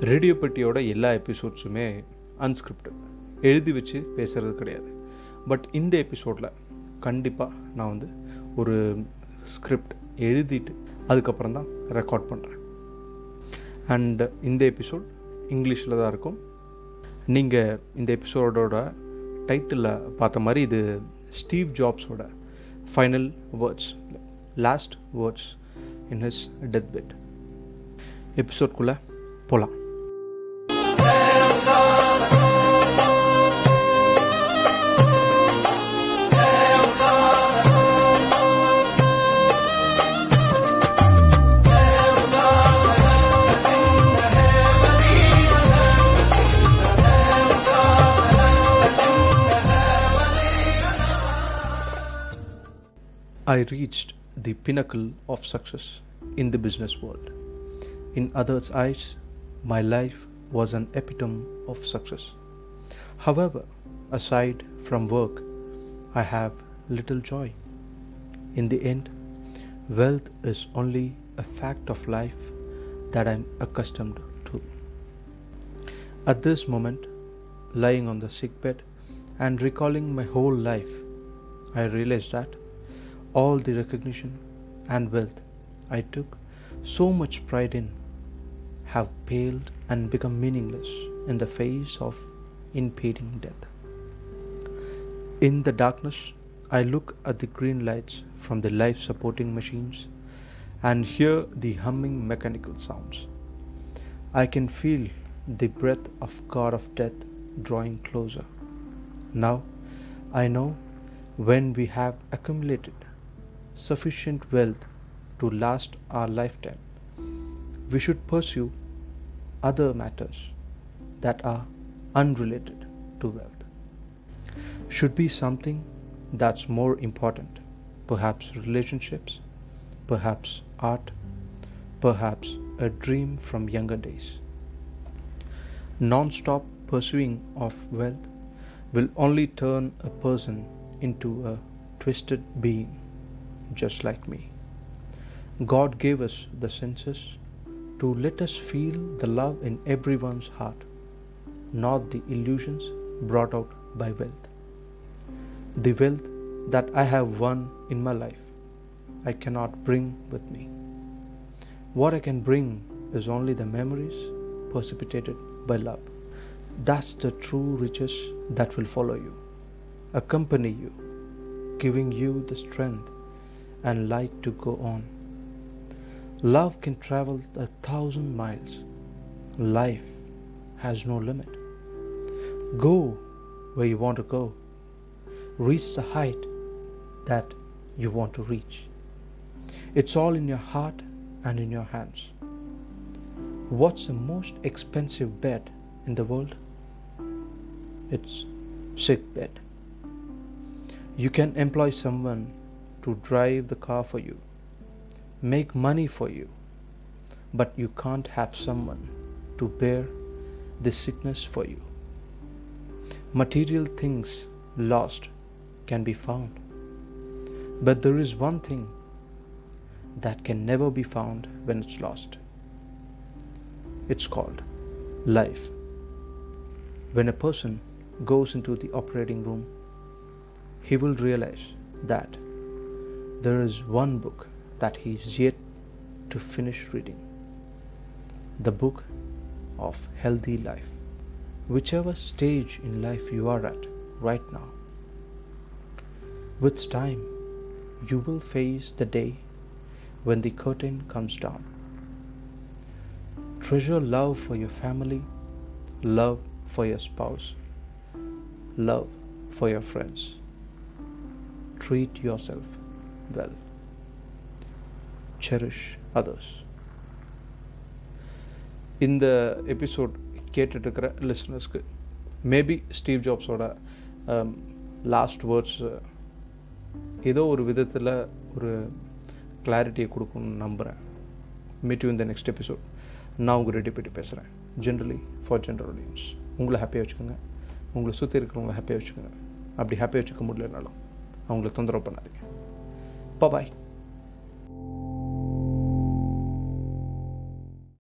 Radio பெட்டியோட எல்லா எபிசோட்ஸுமே unscripted எழுதி வச்சு பேசுகிறது கிடையாது. பட் இந்த எபிசோடில் கண்டிப்பாக நான் வந்து ஒரு ஸ்கிரிப்ட் எழுதிட்டு அதுக்கப்புறம் தான் ரெக்கார்ட் பண்ணுறேன் அண்ட் இந்த எபிசோட் இங்கிலீஷில் தான் இருக்கும். நீங்கள் இந்த எபிசோடோட டைட்டிலில் பார்த்த மாதிரி இது Steve ஜாப்ஸோட final words last words in his death bed எபிசோட்குள்ளே போகலாம் I reached the pinnacle of success in the business world. In others' eyes, my life was an epitome of success. However, aside from work, I have little joy. In the end, wealth is only a fact of life that I'm accustomed to. At this moment, lying on the sickbed and recalling my whole life, I realized that all the recognition and wealth I took so much pride in have paled and become meaningless in the face of impending death. In the darkness, I look at the green lights from the life supporting machines and hear the humming mechanical sounds. I can feel the breath of God of death drawing closer. Now I know when we have accumulated sufficient wealth to last our lifetime, we should pursue other matters that are unrelated to wealth. Should be something that's more important, perhaps relationships, perhaps art, perhaps a dream from younger days. Non stop pursuing of wealth will only turn a person into a twisted being just like me. God gave us the senses to let us feel the love in everyone's heart, not the illusions brought out by wealth. The wealth that I have won in my life, I cannot bring with me. What I can bring is only the memories precipitated by love. That's the true riches that will follow you, accompany you, giving you the strength and light to go on. Love can travel a thousand miles. Life has no limit. Go where you want to go. Reach the height that you want to reach. It's all in your heart and in your hands. What's the most expensive bed in the world? It's sick bed. You can employ someone to drive the car for you, make money for you, but you can't have someone to bear this sickness for you. Material things lost can be found, but there is one thing that can never be found when it's lost. It's called life. When a person goes into the operating room, he will realize that there is one book that he is yet to finish reading the book of healthy life. Whichever stage in life you are at right now, with time, you will face the day when the curtain comes down. Treasure love for your family, love for your spouse, love for your friends. Treat yourself well. Cherish others. இந்த episode கேட்டுட்ருக்கிற லிசனர்ஸ்க்கு maybe Steve ஜாப்ஸோட last words ஏதோ ஒரு விதத்தில் ஒரு கிளாரிட்டியை கொடுக்கணும்னு நம்புகிறேன் மீட் யூ இந்த நெக்ஸ்ட் எபிசோட் நான் உங்கள் ரெடி பண்ணி பேசுகிறேன் ஜென்ரலி ஃபார் ஜென்ரல் ஆடியன்ஸ் உங்களை ஹாப்பியாக வச்சுக்கோங்க. உங்களை சுற்றி இருக்கிறவங்கள ஹாப்பியாக வச்சுக்கோங்க. அப்படி ஹாப்பியாக வச்சுக்க முடியலனாலும் அவங்கள தொந்தரவு பண்ணாதீங்க. Bye bye.